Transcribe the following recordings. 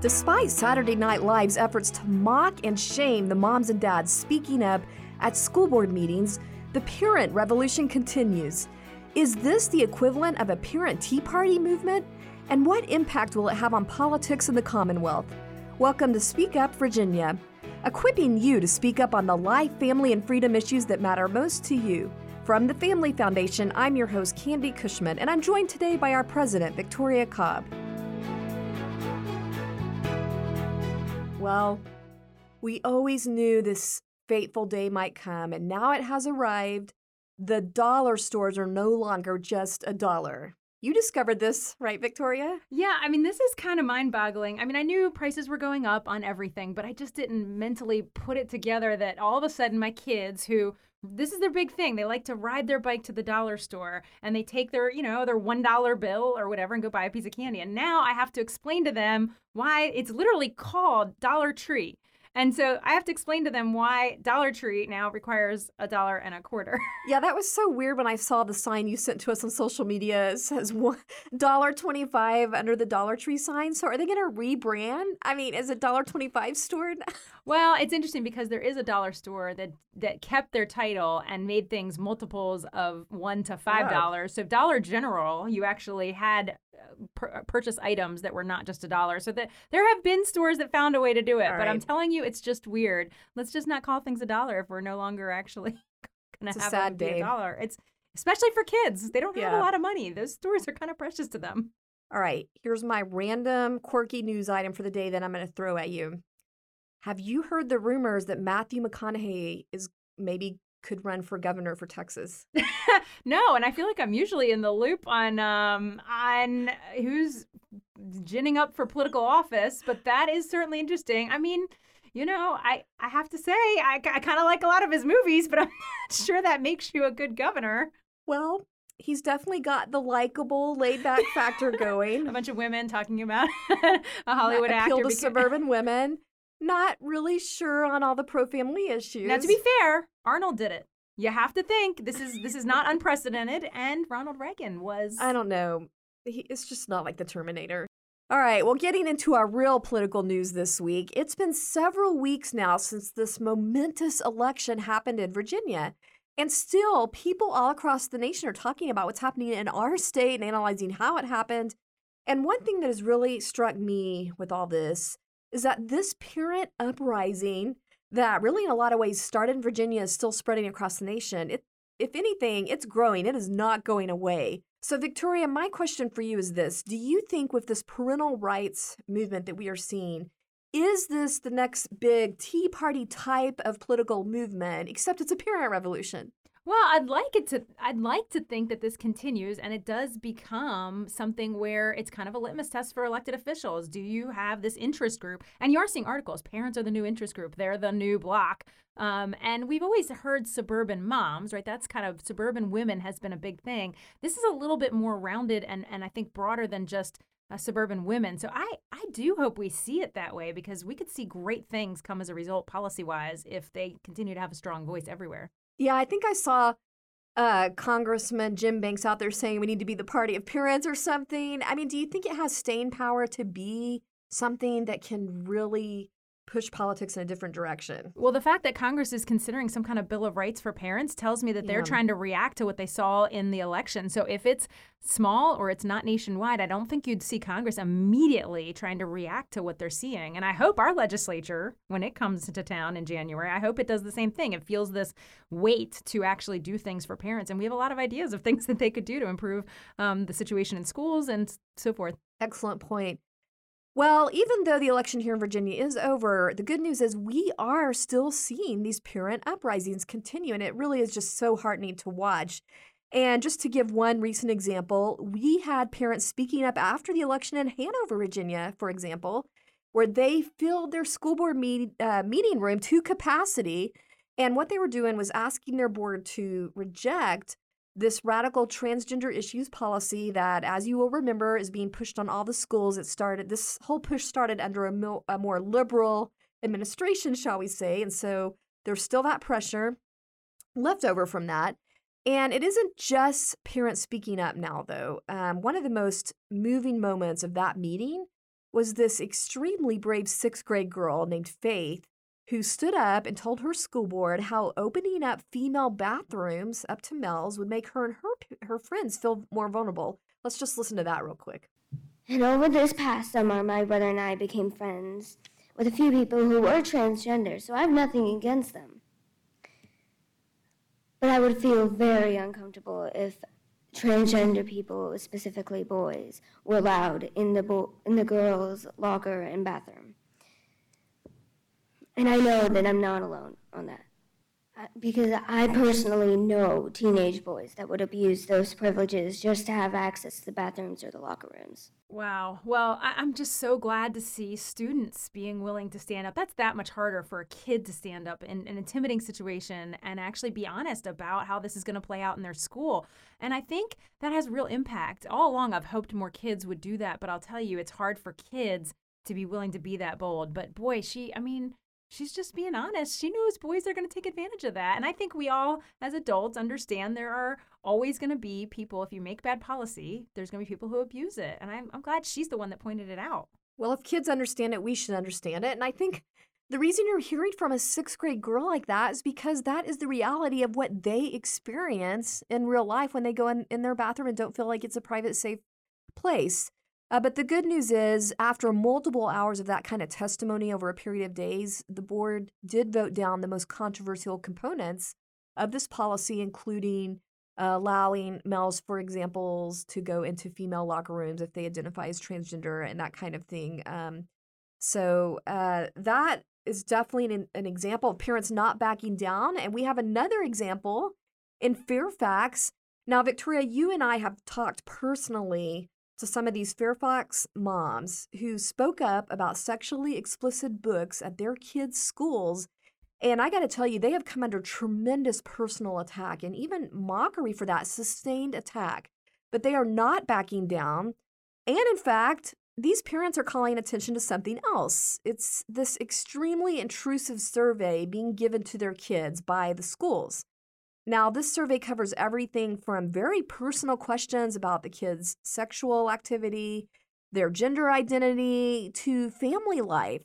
Despite Saturday Night Live's efforts to mock and shame the moms and dads speaking up at school board meetings, the parent revolution continues. Is this the equivalent of a parent tea party movement? And what impact will it have on politics in the Commonwealth? Welcome to Speak Up Virginia, equipping you to speak up on the life, family, and freedom issues that matter most to you. From the Family Foundation, I'm your host, Candi Cushman, and I'm joined today by our president, Victoria Cobb. Well, we always knew this fateful day might come, and now it has arrived. The dollar stores are no longer just a dollar. You discovered this, right, Victoria? Yeah, I mean, this is kind of mind boggling. I mean, I knew prices were going up on everything, but I just didn't mentally put it together that all of a sudden my kids, who this is their big thing, they like to ride their bike to the dollar store and they take their, you know, their $1 bill or whatever and go buy a piece of candy. And now I have to explain to them why it's literally called Dollar Tree. And so I have to explain to them why Dollar Tree now requires a dollar and a quarter. yeah, that was so weird when I saw the sign you sent to us on social media. It says dollar twenty five under the Dollar Tree sign. So are they going to rebrand? I mean, is it dollar twenty five store? well, it's interesting because there is a dollar store that that kept their title and made things multiples of one to five dollars. So Dollar General, you actually had uh, purchase items that were not just a dollar. So that there have been stores that found a way to do it, All but right. I'm telling you, it's just weird. Let's just not call things a dollar if we're no longer actually going to have a, be a dollar. It's especially for kids. They don't have yeah. a lot of money. Those stores are kind of precious to them. All right, here's my random quirky news item for the day that I'm going to throw at you. Have you heard the rumors that Matthew McConaughey is maybe could run for governor for Texas. no, and I feel like I'm usually in the loop on um on who's ginning up for political office, but that is certainly interesting. I mean, you know, I I have to say I, I kind of like a lot of his movies, but I'm not sure that makes you a good governor. Well, he's definitely got the likable, laid back factor going. a bunch of women talking about a Hollywood appeal actor. to suburban women not really sure on all the pro family issues. Now, to be fair, Arnold did it. You have to think this is this is not unprecedented, and Ronald Reagan was. I don't know. He, it's just not like the Terminator. All right, well, getting into our real political news this week, it's been several weeks now since this momentous election happened in Virginia. And still, people all across the nation are talking about what's happening in our state and analyzing how it happened. And one thing that has really struck me with all this is that this parent uprising that really in a lot of ways started in Virginia is still spreading across the nation. It, if anything, it's growing. It is not going away. So, Victoria, my question for you is this Do you think with this parental rights movement that we are seeing, is this the next big Tea Party type of political movement, except it's a parent revolution? Well, I'd like it to I'd like to think that this continues and it does become something where it's kind of a litmus test for elected officials. Do you have this interest group? And you are seeing articles, parents are the new interest group. They're the new block. Um, and we've always heard suburban moms, right? That's kind of suburban women has been a big thing. This is a little bit more rounded and and I think broader than just uh, suburban women. So I, I do hope we see it that way because we could see great things come as a result policy wise if they continue to have a strong voice everywhere. Yeah, I think I saw uh, Congressman Jim Banks out there saying we need to be the party of parents or something. I mean, do you think it has staying power to be something that can really push politics in a different direction. Well, the fact that Congress is considering some kind of Bill of Rights for parents tells me that they're yeah. trying to react to what they saw in the election. So if it's small or it's not nationwide, I don't think you'd see Congress immediately trying to react to what they're seeing. And I hope our legislature, when it comes to town in January, I hope it does the same thing. It feels this weight to actually do things for parents. And we have a lot of ideas of things that they could do to improve um, the situation in schools and so forth. Excellent point. Well, even though the election here in Virginia is over, the good news is we are still seeing these parent uprisings continue, and it really is just so heartening to watch. And just to give one recent example, we had parents speaking up after the election in Hanover, Virginia, for example, where they filled their school board meet, uh, meeting room to capacity. And what they were doing was asking their board to reject this radical transgender issues policy that, as you will remember, is being pushed on all the schools. It started, this whole push started under a, mo- a more liberal administration, shall we say. And so there's still that pressure left over from that. And it isn't just parents speaking up now, though. Um, one of the most moving moments of that meeting was this extremely brave sixth grade girl named Faith who stood up and told her school board how opening up female bathrooms up to males would make her and her her friends feel more vulnerable. Let's just listen to that real quick. And over this past summer, my brother and I became friends with a few people who were transgender, so I have nothing against them. But I would feel very uncomfortable if transgender people, specifically boys, were allowed in the bo- in the girls' locker and bathroom. And I know that I'm not alone on that. Uh, because I personally know teenage boys that would abuse those privileges just to have access to the bathrooms or the locker rooms. Wow. Well, I- am just so glad to see students being willing to stand up. That's that much harder for a kid to stand up in an intimidating situation and actually be honest about how this is going to play out in their school. And I think that has real impact. All along, I've hoped more kids would do that, but I'll tell you, it's hard for kids to be willing to be that bold. But boy, she, I mean, she's just being honest. She knows boys are going to take advantage of that. And I think we all, as adults, understand there are always going to be people, if you make bad policy, there's going to be people who abuse it. And I'm, I'm glad she's the one that pointed it out. Well, if kids understand it, we should understand it. And I think the reason you're hearing from a sixth grade girl like that is because that is the reality of what they experience in real life when they go in, in their bathroom and don't feel like it's a private, safe place. Uh, but the good news is, after multiple hours of that kind of testimony over a period of days, the board did vote down the most controversial components of this policy, including uh, allowing males, for examples, to go into female locker rooms if they identify as transgender and that kind of thing. Um, so uh, that is definitely an, an example of parents not backing down. And we have another example in Fairfax. Now, Victoria, you and I have talked personally to some of these Fairfax moms who spoke up about sexually explicit books at their kids' schools. And I got to tell you, they have come under tremendous personal attack and even mockery for that sustained attack. But they are not backing down. And in fact, these parents are calling attention to something else. It's this extremely intrusive survey being given to their kids by the schools. Now, this survey covers everything from very personal questions about the kids' sexual activity, their gender identity, to family life.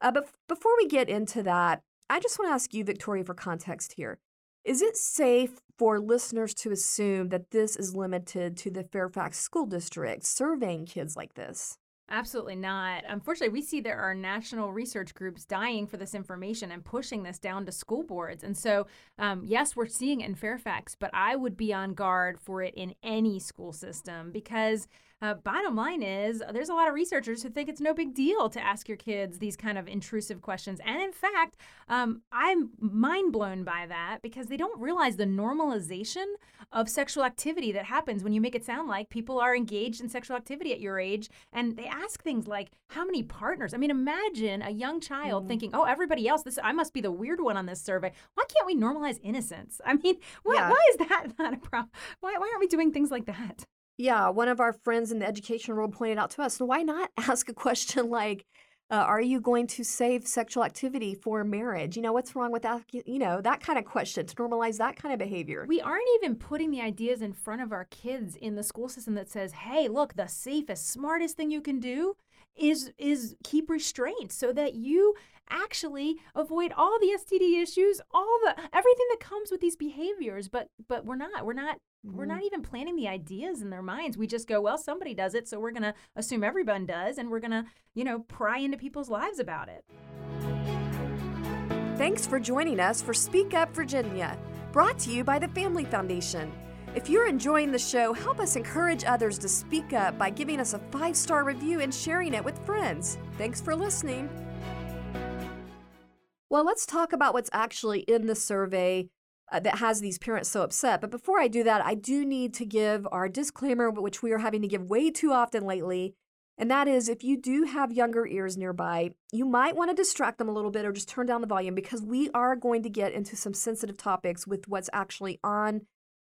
Uh, but before we get into that, I just want to ask you, Victoria, for context here. Is it safe for listeners to assume that this is limited to the Fairfax School District surveying kids like this? Absolutely not. Unfortunately, we see there are national research groups dying for this information and pushing this down to school boards. And so, um, yes, we're seeing it in Fairfax, but I would be on guard for it in any school system because uh, bottom line is, there's a lot of researchers who think it's no big deal to ask your kids these kind of intrusive questions. And in fact, um, I'm mind blown by that because they don't realize the normalization of sexual activity that happens when you make it sound like people are engaged in sexual activity at your age. And they ask things like, how many partners? I mean, imagine a young child mm. thinking, oh, everybody else, this I must be the weird one on this survey. Why can't we normalize innocence? I mean, why, yeah. why is that not a problem? Why, why aren't we doing things like that? Yeah, one of our friends in the education world pointed out to us, why not ask a question like, uh, are you going to save sexual activity for marriage? You know, what's wrong with that? You know, that kind of question to normalize that kind of behavior. We aren't even putting the ideas in front of our kids in the school system that says, hey, look, the safest, smartest thing you can do is is keep restraint so that you actually avoid all the STD issues, all the everything that comes with these behaviors. But but we're not. We're not mm-hmm. we're not even planning the ideas in their minds. We just go, well, somebody does it, so we're gonna assume everyone does, and we're gonna, you know, pry into people's lives about it. Thanks for joining us for Speak Up Virginia, brought to you by the Family Foundation. If you're enjoying the show, help us encourage others to speak up by giving us a five star review and sharing it with friends. Thanks for listening. Well, let's talk about what's actually in the survey uh, that has these parents so upset. But before I do that, I do need to give our disclaimer, which we are having to give way too often lately. And that is if you do have younger ears nearby, you might want to distract them a little bit or just turn down the volume because we are going to get into some sensitive topics with what's actually on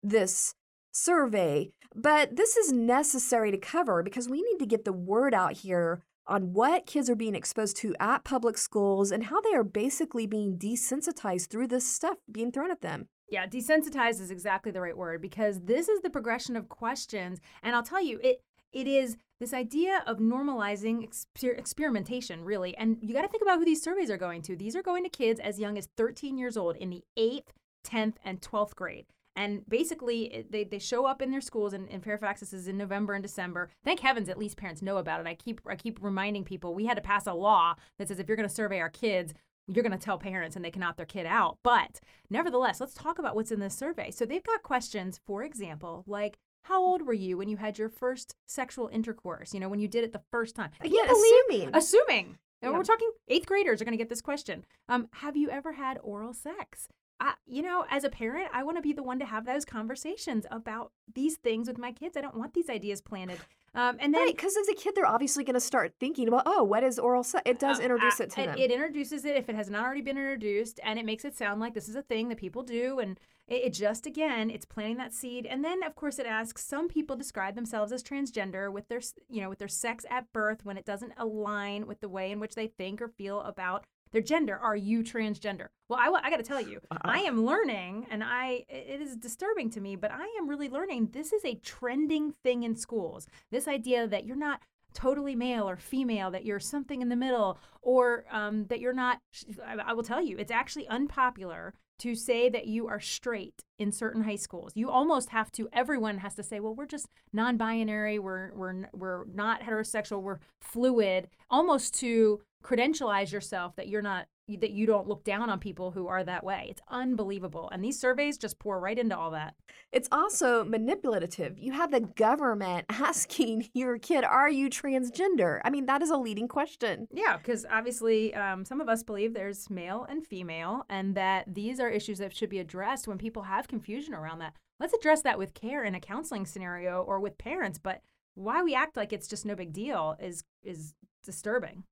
this survey. But this is necessary to cover because we need to get the word out here on what kids are being exposed to at public schools and how they are basically being desensitized through this stuff being thrown at them. Yeah, desensitized is exactly the right word because this is the progression of questions. And I'll tell you, it it is this idea of normalizing exper- experimentation, really. And you got to think about who these surveys are going to. These are going to kids as young as 13 years old in the 8th, 10th, and 12th grade. And basically, they, they show up in their schools, and, in Fairfax, this is in November and December. Thank heavens, at least parents know about it. I keep I keep reminding people we had to pass a law that says if you're going to survey our kids, you're going to tell parents and they can opt their kid out. But nevertheless, let's talk about what's in this survey. So they've got questions, for example, like how old were you when you had your first sexual intercourse? You know, when you did it the first time. Again, assuming. Assuming. And Yeah. we're talking eighth graders are going to get this question. Um, have you ever had oral sex? I, you know, as a parent, I want to be the one to have those conversations about these things with my kids. I don't want these ideas planted. Um, and then Right, because as a kid, they're obviously going to start thinking about, oh, what is oral sex? It does Uh, introduce uh, it to it, them. It introduces it if it has not already been introduced, and it makes it sound like this is a thing that people do, and it, it just again, it's planting that seed. And then, of course, it asks some people describe themselves as transgender with their, you know, with their sex at birth when it doesn't align with the way in which they think or feel about their gender. Are you transgender? Well, I, got to tell you, I am learning, and I it is disturbing to me, but I am really learning. This is a trending thing in schools. This idea that you're not totally male or female, that you're something in the middle, or um, that you're not. I, I will tell you, it's actually unpopular to say that you are straight in certain high schools. You almost have to. Everyone has to say, "Well, we're just non-binary. We're we're we're not heterosexual. We're fluid." Almost to credentialize yourself that you're not that you don't look down on people who are that way. It's unbelievable. And these surveys just pour right into all that. It's also manipulative. You have the government asking your kid, Are you transgender? I mean, that is a leading question. Yeah, because obviously um, some of us believe there's male and female, and that these are issues that should be addressed when people have confusion around that. Let's address that with care in a counseling scenario or with parents. But why we act like it's just no big deal is is disturbing.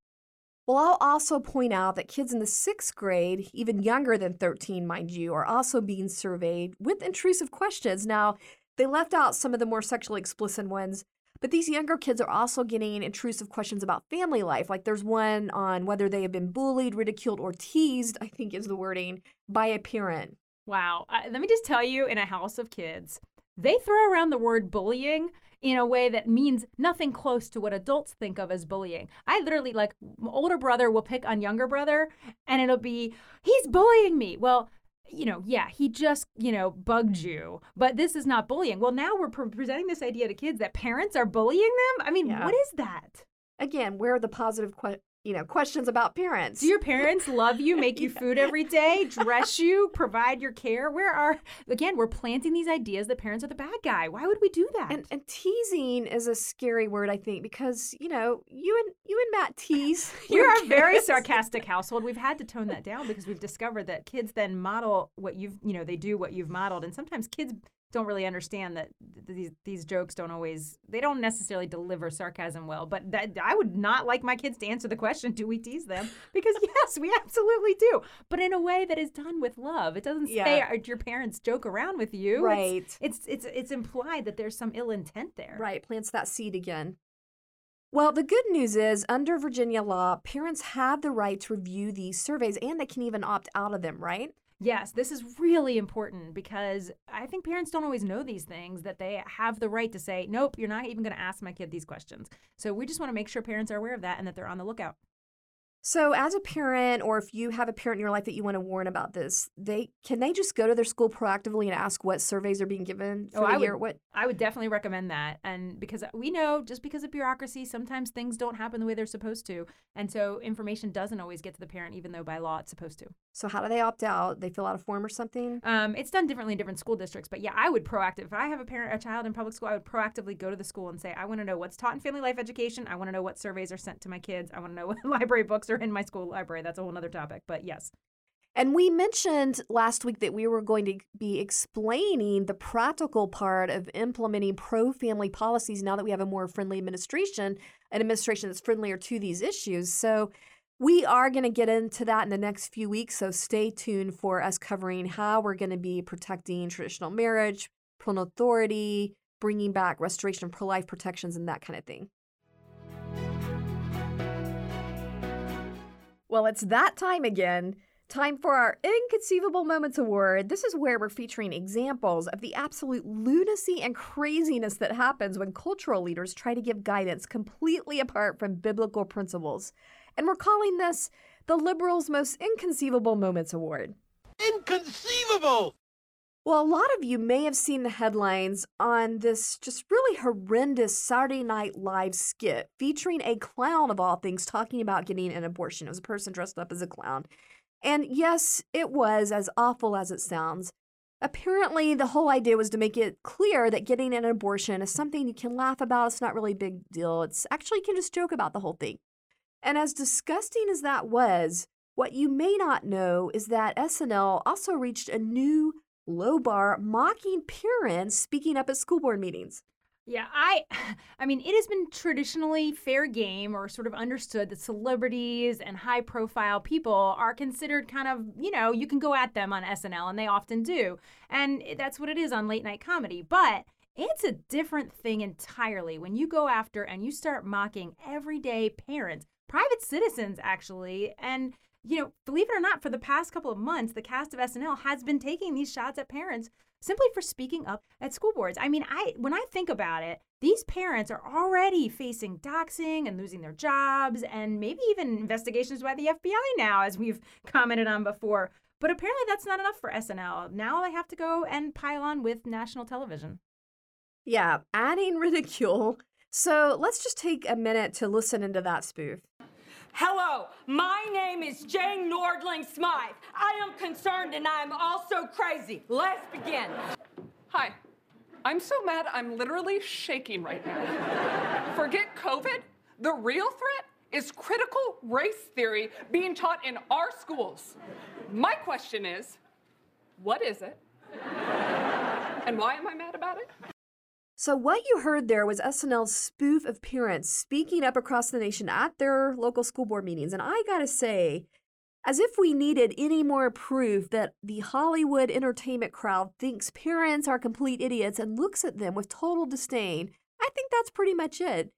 Well, I'll also point out that kids in the sixth grade, even younger than 13, mind you, are also being surveyed with intrusive questions. Now, they left out some of the more sexually explicit ones, but these younger kids are also getting intrusive questions about family life. Like there's one on whether they have been bullied, ridiculed, or teased, I think is the wording, by a parent. Wow. I, let me just tell you, in a house of kids, they throw around the word bullying in a way that means nothing close to what adults think of as bullying. I literally, like, older brother will pick on younger brother, and it'll be, he's bullying me. Well, you know, yeah, he just, you know, bugged mm. you, but this is not bullying. Well, now we're pre- presenting this idea to kids that parents are bullying them. I mean, Yeah. what is that? Again, where are the positive que- you know, questions about parents? Do your parents love you, make you food every day, dress you, provide your care? Where are again, we're planting these ideas that parents are the bad guy. Why would we do that? and, and teasing is a scary word, I think, because you know you and you and Matt tease. You're a very sarcastic household. We've had to tone that down because we've discovered that kids then model what you've, you know, they do what you've modeled, and sometimes kids don't really understand that these these jokes don't always they don't necessarily deliver sarcasm well. But that I would not like my kids to answer the question, "Do we tease them?" Because yes, we absolutely do, but in a way that is done with love. It doesn't say Yeah. "Are your parents joke around with you. It's- Right. It's it's it's implied that there's some ill intent there. Right, plants that seed again. Well, the good news is under Virginia law, parents have the right to review these surveys and they can even opt out of them, right? Yes, this is really important because I think parents don't always know these things that they have the right to say, nope, you're not even going to ask my kid these questions. So we just want to make sure parents are aware of that and that they're on the lookout. So, as a parent, or if you have a parent in your life that you want to warn about this, they can they just go to their school proactively and ask what surveys are being given for Oh, the I year? would- What? I would definitely recommend that. And because we know just because of bureaucracy, sometimes things don't happen the way they're supposed to. And so information doesn't always get to the parent, even though by law it's supposed to. So, how do they opt out? They fill out a form or something? Um, it's done differently in different school districts, but yeah, I would proactive. If I have a parent, a child in public school, I would proactively go to the school and say, I want to know what's taught in family life education. I want to know what surveys are sent to my kids. I want to know what library books are in my school library. That's a whole other topic, but yes. And we mentioned last week that we were going to be explaining the practical part of implementing pro family policies now that we have a more friendly administration, an administration that's friendlier to these issues. So we are going to get into that in the next few weeks. So stay tuned for us covering how we're going to be protecting traditional marriage, parental authority, bringing back restoration of pro life protections, and that kind of thing. Well, it's that time again. Time for our Inconceivable Moments Award. This is where we're featuring examples of the absolute lunacy and craziness that happens when cultural leaders try to give guidance completely apart from biblical principles. And we're calling this the Liberals' Most Inconceivable Moments Award. Inconceivable! Well, a lot of you may have seen the headlines on this just really horrendous Saturday Night Live skit featuring a clown of all things talking about getting an abortion. It was a person dressed up as a clown. And yes, it was as awful as it sounds. Apparently, the whole idea was to make it clear that getting an abortion is something you can laugh about. It's not really a big deal. It's actually you can just joke about the whole thing. And as disgusting as that was, what you may not know is that SNL also reached a new low bar mocking parents speaking up at school board meetings. Yeah, I I mean, it has been traditionally fair game or sort of understood that celebrities and high profile people are considered kind of, you know, you can go at them on SNL and they often do. And that's what it is on late night comedy. But it's a different thing entirely when you go after and you start mocking everyday parents, private citizens actually, and you know, believe it or not, for the past couple of months, the cast of SNL has been taking these shots at parents simply for speaking up at school boards. I mean, I when I think about it, these parents are already facing doxing and losing their jobs and maybe even investigations by the FBI now as we've commented on before. But apparently that's not enough for SNL. Now they have to go and pile on with national television. Yeah, adding ridicule. So let's just take a minute to listen into that spoof. Hello, my name is Jane Nordling Smythe. I am concerned and I am also crazy. Let's begin. Hi. I'm so mad I'm literally shaking right now. Forget COVID. The real threat is critical race theory being taught in our schools. My question is what is it? And why am I mad about it? So, what you heard there was SNL's spoof of parents speaking up across the nation at their local school board meetings. And I gotta say, as if we needed any more proof that the Hollywood entertainment crowd thinks parents are complete idiots and looks at them with total disdain, I think that's pretty much it.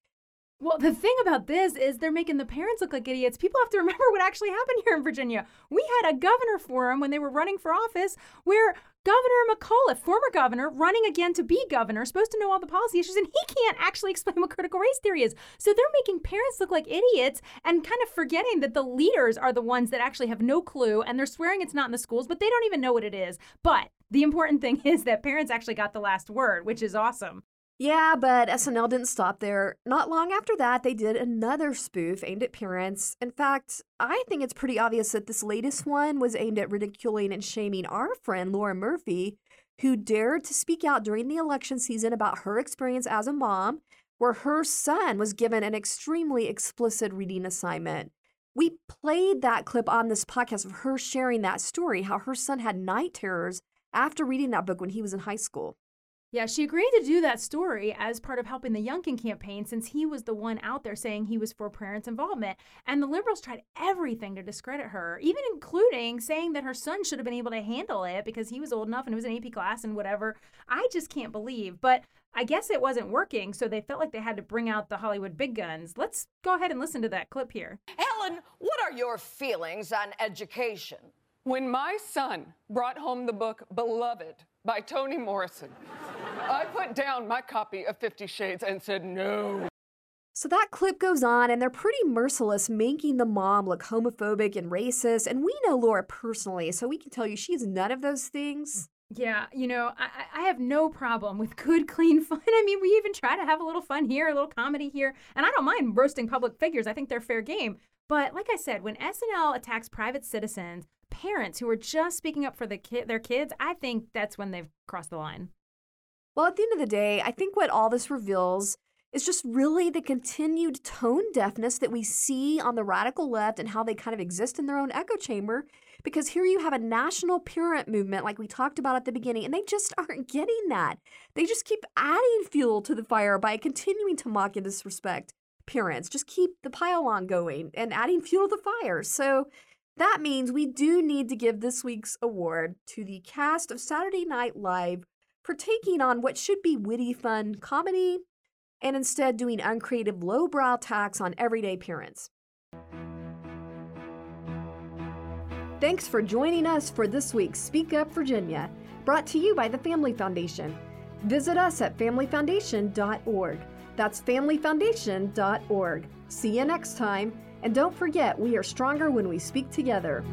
Well, the thing about this is they're making the parents look like idiots. People have to remember what actually happened here in Virginia. We had a governor forum when they were running for office where Governor McAuliffe, former governor, running again to be governor, supposed to know all the policy issues, and he can't actually explain what critical race theory is. So they're making parents look like idiots and kind of forgetting that the leaders are the ones that actually have no clue, and they're swearing it's not in the schools, but they don't even know what it is. But the important thing is that parents actually got the last word, which is awesome. Yeah, but SNL didn't stop there. Not long after that, they did another spoof aimed at parents. In fact, I think it's pretty obvious that this latest one was aimed at ridiculing and shaming our friend Laura Murphy, who dared to speak out during the election season about her experience as a mom, where her son was given an extremely explicit reading assignment. We played that clip on this podcast of her sharing that story, how her son had night terrors after reading that book when he was in high school. Yeah, she agreed to do that story as part of helping the Youngkin campaign since he was the one out there saying he was for parents' involvement. And the liberals tried everything to discredit her, even including saying that her son should have been able to handle it because he was old enough and it was an AP class and whatever. I just can't believe. But I guess it wasn't working, so they felt like they had to bring out the Hollywood big guns. Let's go ahead and listen to that clip here. Helen, what are your feelings on education? When my son brought home the book Beloved by Toni Morrison, I put down my copy of Fifty Shades and said no. So that clip goes on, and they're pretty merciless, making the mom look homophobic and racist. And we know Laura personally, so we can tell you she's none of those things. Yeah, you know, I, I have no problem with good, clean fun. I mean, we even try to have a little fun here, a little comedy here, and I don't mind roasting public figures. I think they're fair game. But like I said, when SNL attacks private citizens, parents who are just speaking up for the ki- their kids, I think that's when they've crossed the line. Well, at the end of the day, I think what all this reveals is just really the continued tone deafness that we see on the radical left and how they kind of exist in their own echo chamber. Because here you have a national parent movement, like we talked about at the beginning, and they just aren't getting that. They just keep adding fuel to the fire by continuing to mock and disrespect parents. Just keep the pile on going and adding fuel to the fire. So that means we do need to give this week's award to the cast of Saturday Night Live for taking on what should be witty, fun comedy and instead doing uncreative, lowbrow attacks on everyday parents. Thanks for joining us for this week's Speak Up Virginia, brought to you by the Family Foundation. Visit us at familyfoundation.org. That's familyfoundation.org. See you next time and don't forget, we are stronger when we speak together.